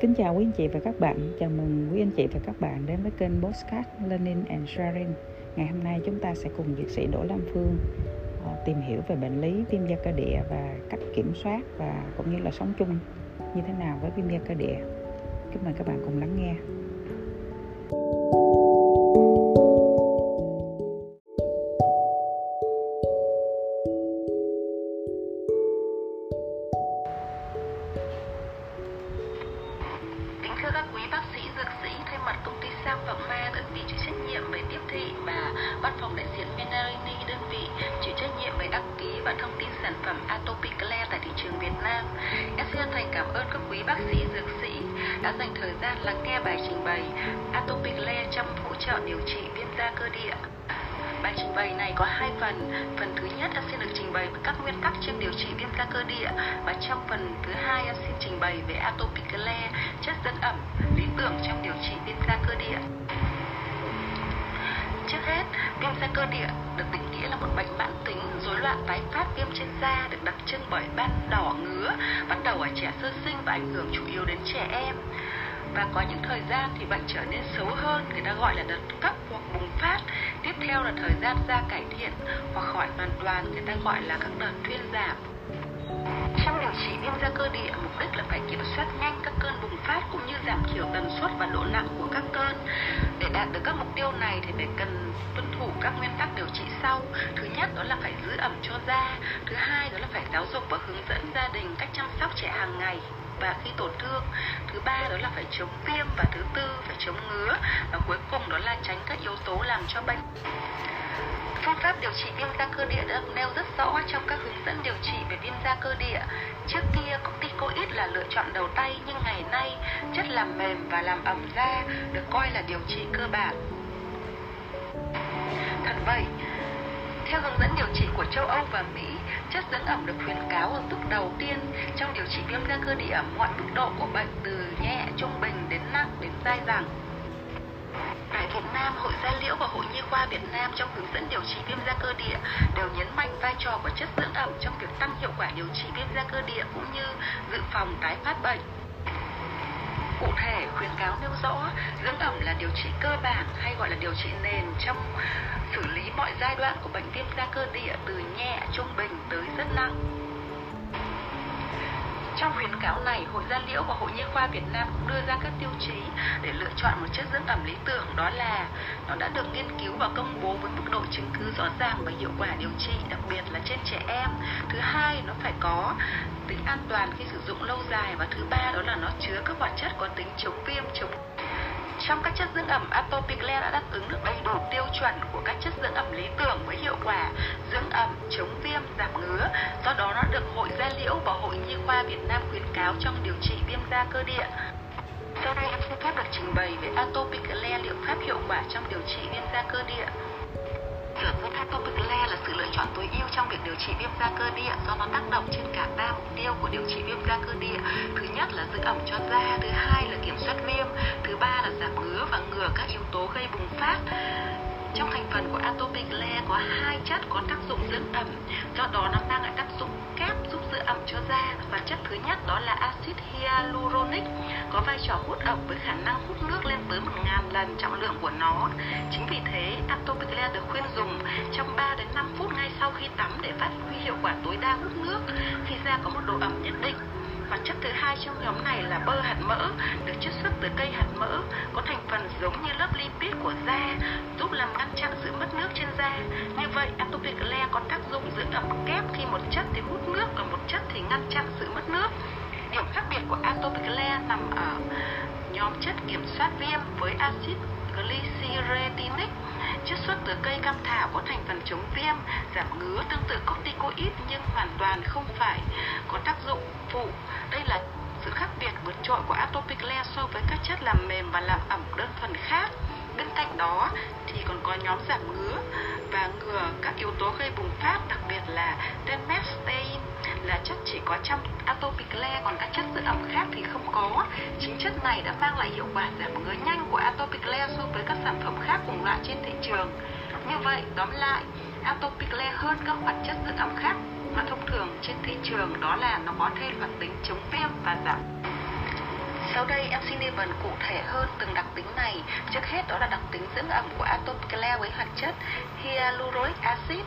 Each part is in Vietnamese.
Kính chào quý anh chị và các bạn. Chào mừng quý anh chị và các bạn đến với kênh Postcard Learning and Sharing. Ngày hôm nay chúng ta sẽ cùng dược sĩ Đỗ Lam Phương ờ, tìm hiểu về bệnh lý viêm da cơ địa và cách kiểm soát và cũng như là sống chung như thế nào với viêm da cơ địa. Kính mời các bạn cùng lắng nghe. Bác sĩ, dược sĩ đã dành thời gian lắng nghe bài trình bày Atopiclair trong hỗ trợ điều trị viêm da cơ địa. Bài trình bày này có hai phần. Phần thứ nhất em xin được trình bày về các nguyên tắc trong điều trị viêm da cơ địa và trong phần thứ hai em xin trình bày về Atopiclair, chất dẫn ẩm lý tưởng trong điều trị viêm da cơ địa. Trước hết, viêm da cơ địa được định nghĩa là một bệnh rối loạn tái phát viêm trên da được đặc trưng bởi ban đỏ ngứa bắt đầu ở trẻ sơ sinh và ảnh hưởng chủ yếu đến trẻ em. Và có những thời gian thì bệnh trở nên xấu hơn người ta gọi là đợt cấp hoặc bùng phát. Tiếp theo là thời gian da cải thiện hoặc khỏi hoàn toàn người ta gọi là các đợt thuyên giảm. Trong điều trị viêm da cơ địa, mục đích là phải kiểm soát nhanh các cơn bùng phát cũng như giảm thiểu tần suất và độ nặng của các cơn. Đạt được các mục tiêu này thì phải cần tuân thủ các nguyên tắc điều trị sau. Thứ nhất đó là phải giữ ẩm cho da. Thứ hai đó là phải giáo dục và hướng dẫn gia đình cách chăm sóc trẻ hàng ngày và khi tổn thương thứ ba đó là phải chống viêm và thứ tư phải chống ngứa và cuối cùng đó là tránh các yếu tố làm cho bệnh Phương pháp điều trị viêm da cơ địa đã được nêu rất rõ trong các hướng dẫn điều trị về viêm da cơ địa. Trước kia, có là lựa chọn đầu tay nhưng ngày nay, chất làm mềm và làm ẩm da được coi là điều trị cơ bản. Thật vậy, theo hướng dẫn điều trị của châu Âu và Mỹ, chất dưỡng ẩm được khuyến cáo ở bước đầu tiên trong điều trị viêm da cơ địa ở mọi mức độ của bệnh từ nhẹ, trung bình đến nặng đến dai dẳng. Tại Việt Nam, Hội da Liễu và Hội Nhi khoa Việt Nam trong hướng dẫn điều trị viêm da cơ địa đều nhấn mạnh vai trò của chất phòng tái phát bệnh. Cụ thể, khuyến cáo nêu rõ dưỡng ẩm là điều trị cơ bản hay gọi là điều trị nền trong xử lý mọi giai đoạn của bệnh viêm da cơ địa từ nhẹ, trung bình tới rất nặng. Trong khuyến cáo này, Hội Gia Liễu và Hội Nhi khoa Việt Nam cũng đưa ra các tiêu chí để lựa chọn một chất dưỡng ẩm lý tưởng đó là nó đã được nghiên cứu và công bố với mức độ chứng cứ rõ ràng và hiệu quả điều trị, đặc biệt là trên trẻ em. Thứ hai, nó phải có tính an toàn khi sử dụng lâu dài và thứ ba đó là nó chứa các hoạt chất có tính chống viêm, chống trong các chất dưỡng ẩm, Atopiclair đã đáp ứng được đầy đủ tiêu chuẩn của các chất dưỡng ẩm lý tưởng với hiệu quả dưỡng ẩm, chống viêm, giảm ngứa. Do đó nó được Hội da Liễu và Hội Nhi khoa Việt Nam khuyến cáo trong điều trị viêm da cơ địa. Sau đây em xin phép được trình bày về Atopiclair liệu pháp hiệu quả trong điều trị viêm da cơ địa. Dược với Atopiclair là sự lựa chọn tối ưu trong việc điều trị viêm da cơ địa do nó tác động trên cả ba mục tiêu của điều trị viêm da cơ địa. Thứ nhất là giữ ẩm cho da, thứ hai là kiểm soát viêm, thứ ba là giảm ngứa và ngừa các yếu tố gây bùng phát. Trong thành phần của Atopiclair có hai chất có tác dụng dưỡng ẩm, do đó nó mang lại tác dụng kép giúp ẩm cho da và chất thứ nhất đó là axit hyaluronic có vai trò hút ẩm với khả năng hút nước lên tới 1.000 lần trọng lượng của nó. Chính vì thế, Atopiclair được khuyên dùng trong 3 đến 5 phút ngay sau khi tắm để phát huy hiệu quả tối đa hút nước khi da có một độ ẩm nhất định và chất thứ hai trong nhóm này là bơ hạt mỡ được chiết xuất từ cây hạt mỡ có thành phần giống như lớp lipid của da giúp làm ngăn chặn sự mất nước trên da. Như vậy atopiclair có tác dụng giữ ẩm kép khi một chất thì hút nước còn một chất thì ngăn chặn sự mất nước. Điểm khác biệt của atopiclair nằm ở nhóm chất kiểm soát viêm với axit glyceretinic chiết xuất từ cây cam thảo có thành phần chống viêm, giảm ngứa tương tự corticoid nhưng hoàn toàn không phải có tác phụ. Đây là sự khác biệt vượt trội của Atopiclair so với các chất làm mềm và làm ẩm đơn thuần khác. Bên cạnh đó thì còn có nhóm giảm ngứa và ngừa các yếu tố gây bùng phát, đặc biệt là tenmestein là chất chỉ có trong Atopiclair còn các chất giữ ẩm khác thì không có. Chính chất này đã mang lại hiệu quả giảm ngứa nhanh của Atopiclair so với các sản phẩm khác cùng loại trên thị trường. Như vậy, tóm lại, Atopiclair hơn các hoạt chất giữ ẩm khác mà thông thường trên thị trường đó là nó có thêm hoạt tính chống viêm và giảm Sau đây em xin đi phần cụ thể hơn từng đặc tính này. Trước hết đó là đặc tính dưỡng ẩm của atopiclair với hoạt chất hyaluronic acid.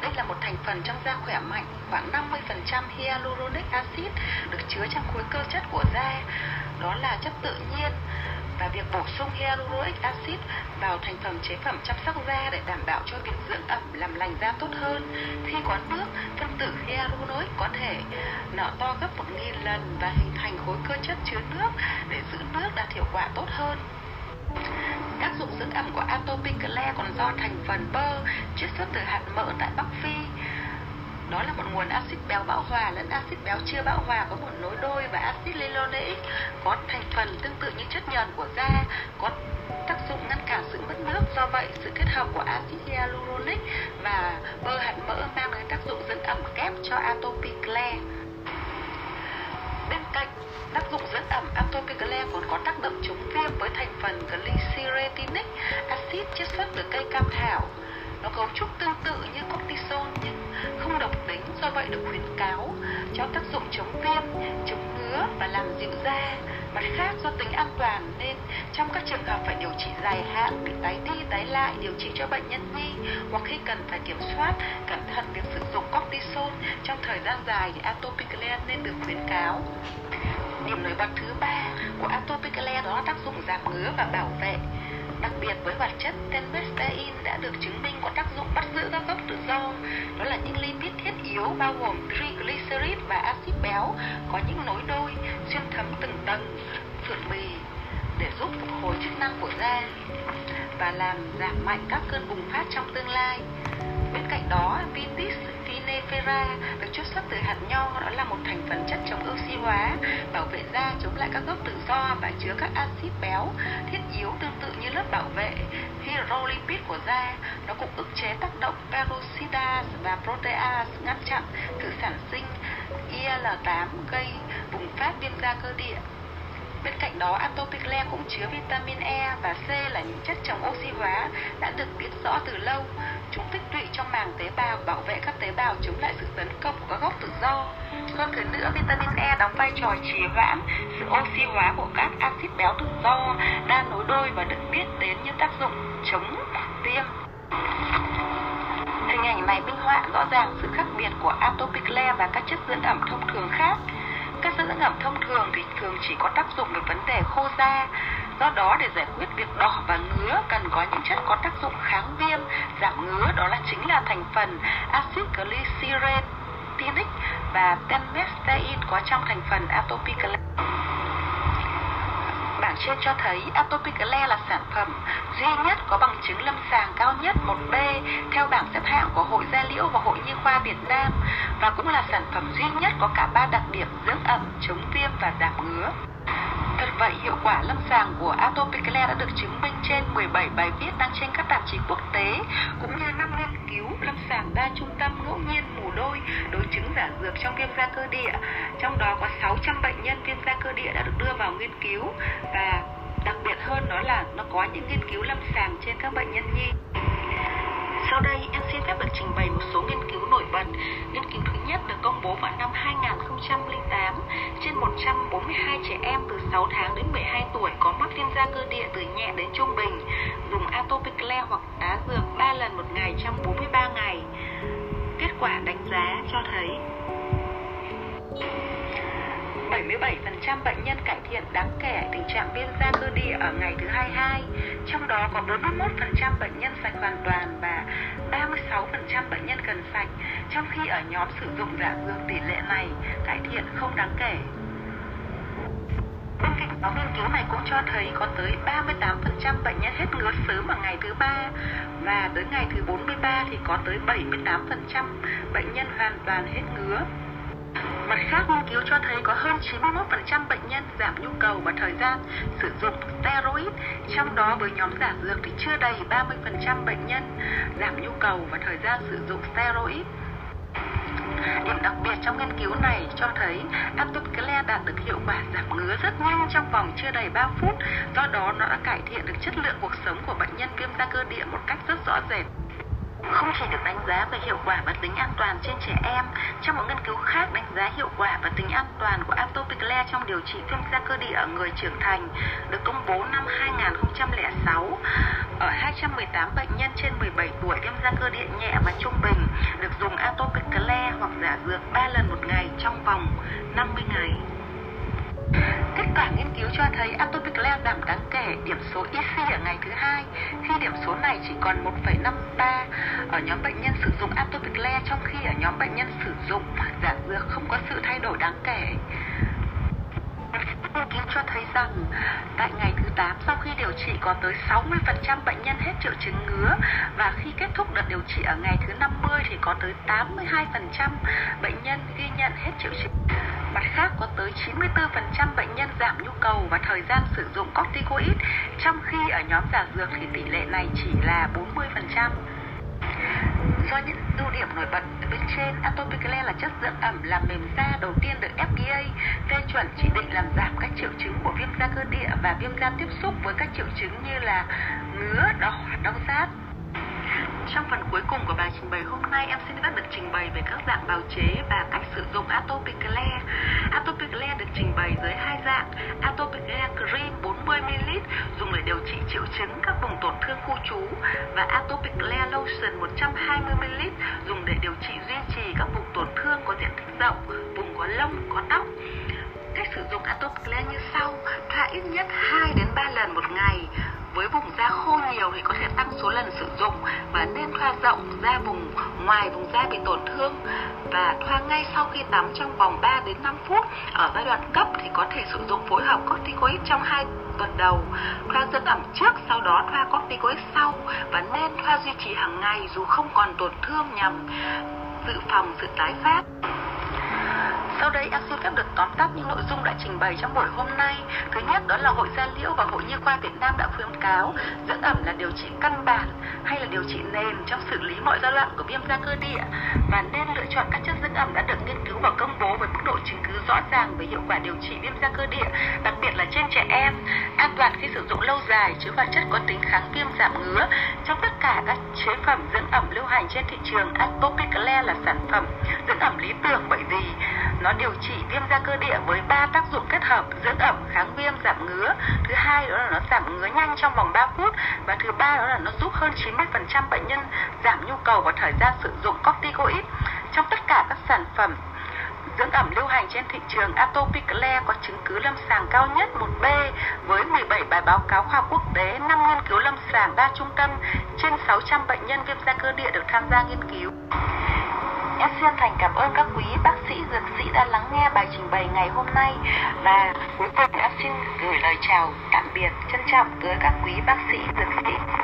Đây là một thành phần trong da khỏe mạnh, khoảng 50% hyaluronic acid được chứa trong khối cơ chất của da. Đó là chất tự nhiên việc bổ sung hyaluronic acid vào thành phẩm chế phẩm chăm sóc da để đảm bảo cho việc dưỡng ẩm làm lành da tốt hơn. Khi có nước, phân tử hyaluronic có thể nở to gấp 1.000 lần và hình thành khối cơ chất chứa nước để giữ nước đạt hiệu quả tốt hơn. Tác dụng dưỡng ẩm của atopic Atopiclair còn do thành phần bơ chiết xuất từ hạt mỡ tại Bắc Phi đó là một nguồn axit béo bão hòa. Lẫn axit béo chưa bão hòa có một nối đôi và axit linoleic có thành phần tương tự như chất nhờn của da, có tác dụng ngăn cản sự mất nước. Do vậy, sự kết hợp của axit hyaluronic và bơ hạt mỡ mang đến tác dụng dưỡng ẩm kép cho atopiclair bên cạnh tác dụng dưỡng ẩm atopiclair còn có tác động chống viêm với thành phần glyceretinic axit chiết xuất từ cây cam thảo chống viêm, chống ngứa và làm dịu da. Mặt khác, do tính an toàn nên trong các trường hợp phải điều trị dài hạn bị tái đi, tái lại, điều trị cho bệnh nhân nhi, hoặc khi cần phải kiểm soát, cẩn thận việc sử dụng cortisone trong thời gian dài thì atopiclair nên được khuyến cáo. Điểm nổi bật thứ ba của atopiclair đó là tác dụng giảm ngứa và bảo vệ đặc biệt với hoạt chất tenmestein đã được chứng minh có tác dụng bắt giữ các gốc tự do. Đó là những lipid thiết yếu bao gồm triglycerid và axit béo, có những nối đôi, xuyên thấm từng tầng sườn bì để giúp phục hồi chức năng của da và làm giảm mạnh các cơn bùng phát trong tương lai. Bên cạnh đó, vitis vinifera được chiết xuất từ hạt nho, đó là một thành phần chất chống hóa, bảo vệ da, chống lại các gốc tự do và chứa các axit béo, thiết yếu tương tự như lớp bảo vệ hydrolipid của da. Nó cũng ức chế tác động peroxidase và protease ngăn chặn sự sản sinh IL-8 gây bùng phát viêm da cơ địa. Bên cạnh đó, atopiclair cũng chứa vitamin E và C là những chất chống oxy hóa đã được biết rõ từ lâu. Chúng tích tụy trong màng tế bào bảo vệ các tế bào chống lại sự tấn công của các gốc tự do. Hơn thế nữa, vitamin E đóng vai trò trì hoãn sự oxy hóa của các axit béo tự do đa nối đôi và được biết đến như tác dụng chống viêm. Hình ảnh này minh họa rõ ràng sự khác biệt của atopiclair và các chất dưỡng ẩm thông thường khác các dưỡng ẩm thông thường thì thường chỉ có tác dụng về vấn đề khô da. Do đó để giải quyết việc đỏ và ngứa cần có những chất có tác dụng kháng viêm, giảm ngứa, đó là chính là thành phần axit glyceretinic và tenmestein có trong thành phần atopiclair Bảng trên cho thấy atopic glare là sản phẩm duy nhất có bằng chứng lâm sàng cao nhất 1B theo bảng xếp hạng của Hội Gia Liễu và Hội Nhi khoa Việt Nam và cũng là sản phẩm duy nhất có cả ba đặc điểm dưỡng ẩm, chống viêm và giảm ngứa. Vậy, hiệu quả lâm sàng của Atopiclair đã được chứng minh trên 17 bài viết đăng trên các tạp chí quốc tế, cũng như năm nghiên cứu lâm sàng đa trung tâm ngẫu nhiên mù đôi đối chứng giả dược trong viêm da cơ địa. Trong đó có 600 bệnh nhân viêm da cơ địa đã được đưa vào nghiên cứu và đặc biệt hơn đó là nó có những nghiên cứu lâm sàng trên các bệnh nhân nhi. 42 trẻ em từ 6 tháng đến 12 tuổi có mắc viêm da cơ địa từ nhẹ đến trung bình, dùng atopicle hoặc đá dược 3 lần một ngày trong 43 ngày. Kết quả đánh giá cho thấy 77% bệnh nhân cải thiện đáng kể tình trạng viêm da cơ địa ở ngày thứ 22, trong đó có 41% bệnh nhân sạch hoàn toàn và 36% bệnh nhân cần sạch, trong khi ở nhóm sử dụng giả dược tỷ lệ này cải thiện không đáng kể. Bên cạnh đó, nghiên cứu này cũng cho thấy có tới 38% bệnh nhân hết ngứa sớm ở ngày thứ ba và tới ngày thứ 43 thì có tới 78% bệnh nhân hoàn toàn hết ngứa. Mặt khác, nghiên cứu cho thấy có hơn 91% bệnh nhân giảm nhu cầu và thời gian sử dụng steroid, trong đó với nhóm giả dược thì chưa đầy 30% bệnh nhân giảm nhu cầu và thời gian sử dụng steroid. Điểm đặc biệt trong nghiên cứu này cho thấy Atopicle đạt được hiệu quả giảm ngứa rất nhanh trong vòng chưa đầy 3 phút, do đó nó đã cải thiện được chất lượng cuộc sống của bệnh nhân viêm da cơ địa một cách rất rõ rệt. không chỉ được đánh giá về hiệu quả và tính an toàn trên trẻ em, trong một nghiên cứu khác đánh giá hiệu quả và tính an toàn của Atopicle trong điều trị viêm da cơ địa ở người trưởng thành được công bố năm 2006 ở 218 bệnh nhân trên 17 tuổi viêm da cơ địa nhẹ và trung bình được dùng atopiclair hoặc giả dược 3 lần một ngày trong vòng 50 ngày. Kết quả nghiên cứu cho thấy atopiclair giảm đáng kể điểm số EC ở ngày thứ hai khi điểm số này chỉ còn 1,53 ở nhóm bệnh nhân sử dụng atopiclair trong khi ở nhóm bệnh nhân sử dụng giả dược không có sự thay đổi đáng kể Thêm cho thấy rằng tại ngày thứ 8 sau khi điều trị có tới 60% bệnh nhân hết triệu chứng ngứa và khi kết thúc đợt điều trị ở ngày thứ 50 thì có tới 82% bệnh nhân ghi nhận hết triệu chứng. Mặt khác có tới 94% bệnh nhân giảm nhu cầu và thời gian sử dụng corticoid, trong khi ở nhóm giả dược thì tỷ lệ này chỉ là 40%. Do những ưu điểm nổi bật bên trên, atopiclair là chất dưỡng ẩm làm mềm da đầu tiên được FDA phê chuẩn chỉ định làm giảm các triệu chứng của viêm da cơ địa và viêm da tiếp xúc với các triệu chứng như là ngứa, đỏ đau rát, trong phần cuối cùng của bài trình bày hôm nay, em xin phép được trình bày về các dạng bào chế và cách sử dụng Atopiclair. Atopiclair được trình bày dưới hai dạng. Atopiclair Cream 40ml dùng để điều trị triệu chứng các vùng tổn thương khu trú và Atopiclair Lotion 120ml dùng để điều trị duy trì các vùng tổn thương có diện tích rộng, vùng có lông, có tóc. Cách sử dụng Atopiclair như sau: thoa ít nhất 2 đến 3 lần một ngày với vùng da khô nhiều thì có thể tăng số lần sử dụng và nên thoa rộng ra vùng ngoài vùng da bị tổn thương và thoa ngay sau khi tắm trong vòng 3 đến 5 phút. Ở giai đoạn cấp thì có thể sử dụng phối hợp corticoid trong 2 tuần đầu, thoa dưỡng ẩm trước, sau đó thoa corticoid sau và nên thoa duy trì hàng ngày dù không còn tổn thương nhằm dự phòng sự tái phát. Sau đây em xin phép được tóm tắt những nội dung đã trình bày trong buổi hôm nay. Thứ nhất đó là Hội Gia Liễu và Hội Nhi khoa Việt Nam đã khuyến cáo dưỡng ẩm là điều trị căn bản hay là điều trị nền trong xử lý mọi giai đoạn của viêm da cơ địa và nên lựa chọn các chất dưỡng ẩm đã được nghiên cứu và công bố với mức độ chứng cứ rõ ràng về hiệu quả điều trị viêm da cơ địa, đặc biệt là trên trẻ em, an toàn khi sử dụng lâu dài, chứa hoạt chất có tính kháng viêm giảm ngứa. Trong tất cả các chế phẩm dưỡng ẩm lưu hành trên thị trường, Atopiclair là sản phẩm dưỡng ẩm lý tưởng bởi vì nó điều trị viêm da cơ địa với ba tác dụng kết hợp dưỡng ẩm kháng viêm giảm ngứa. Thứ hai đó là nó giảm ngứa nhanh trong vòng 3 phút. Và thứ ba đó là nó giúp hơn 90% bệnh nhân giảm nhu cầu và thời gian sử dụng corticoid. Trong tất cả các sản phẩm dưỡng ẩm lưu hành trên thị trường Atopiclair có chứng cứ lâm sàng cao nhất 1B với 17 bài báo cáo khoa quốc tế, 5 nghiên cứu lâm sàng đa trung tâm trên 600 bệnh nhân viêm da cơ địa được tham gia nghiên cứu. Em xin thành cảm ơn các quý bác sĩ, dược sĩ đã lắng nghe bài trình bày ngày hôm nay và cuối cùng đã xin gửi lời chào tạm biệt trân trọng tới các quý bác sĩ, dược sĩ.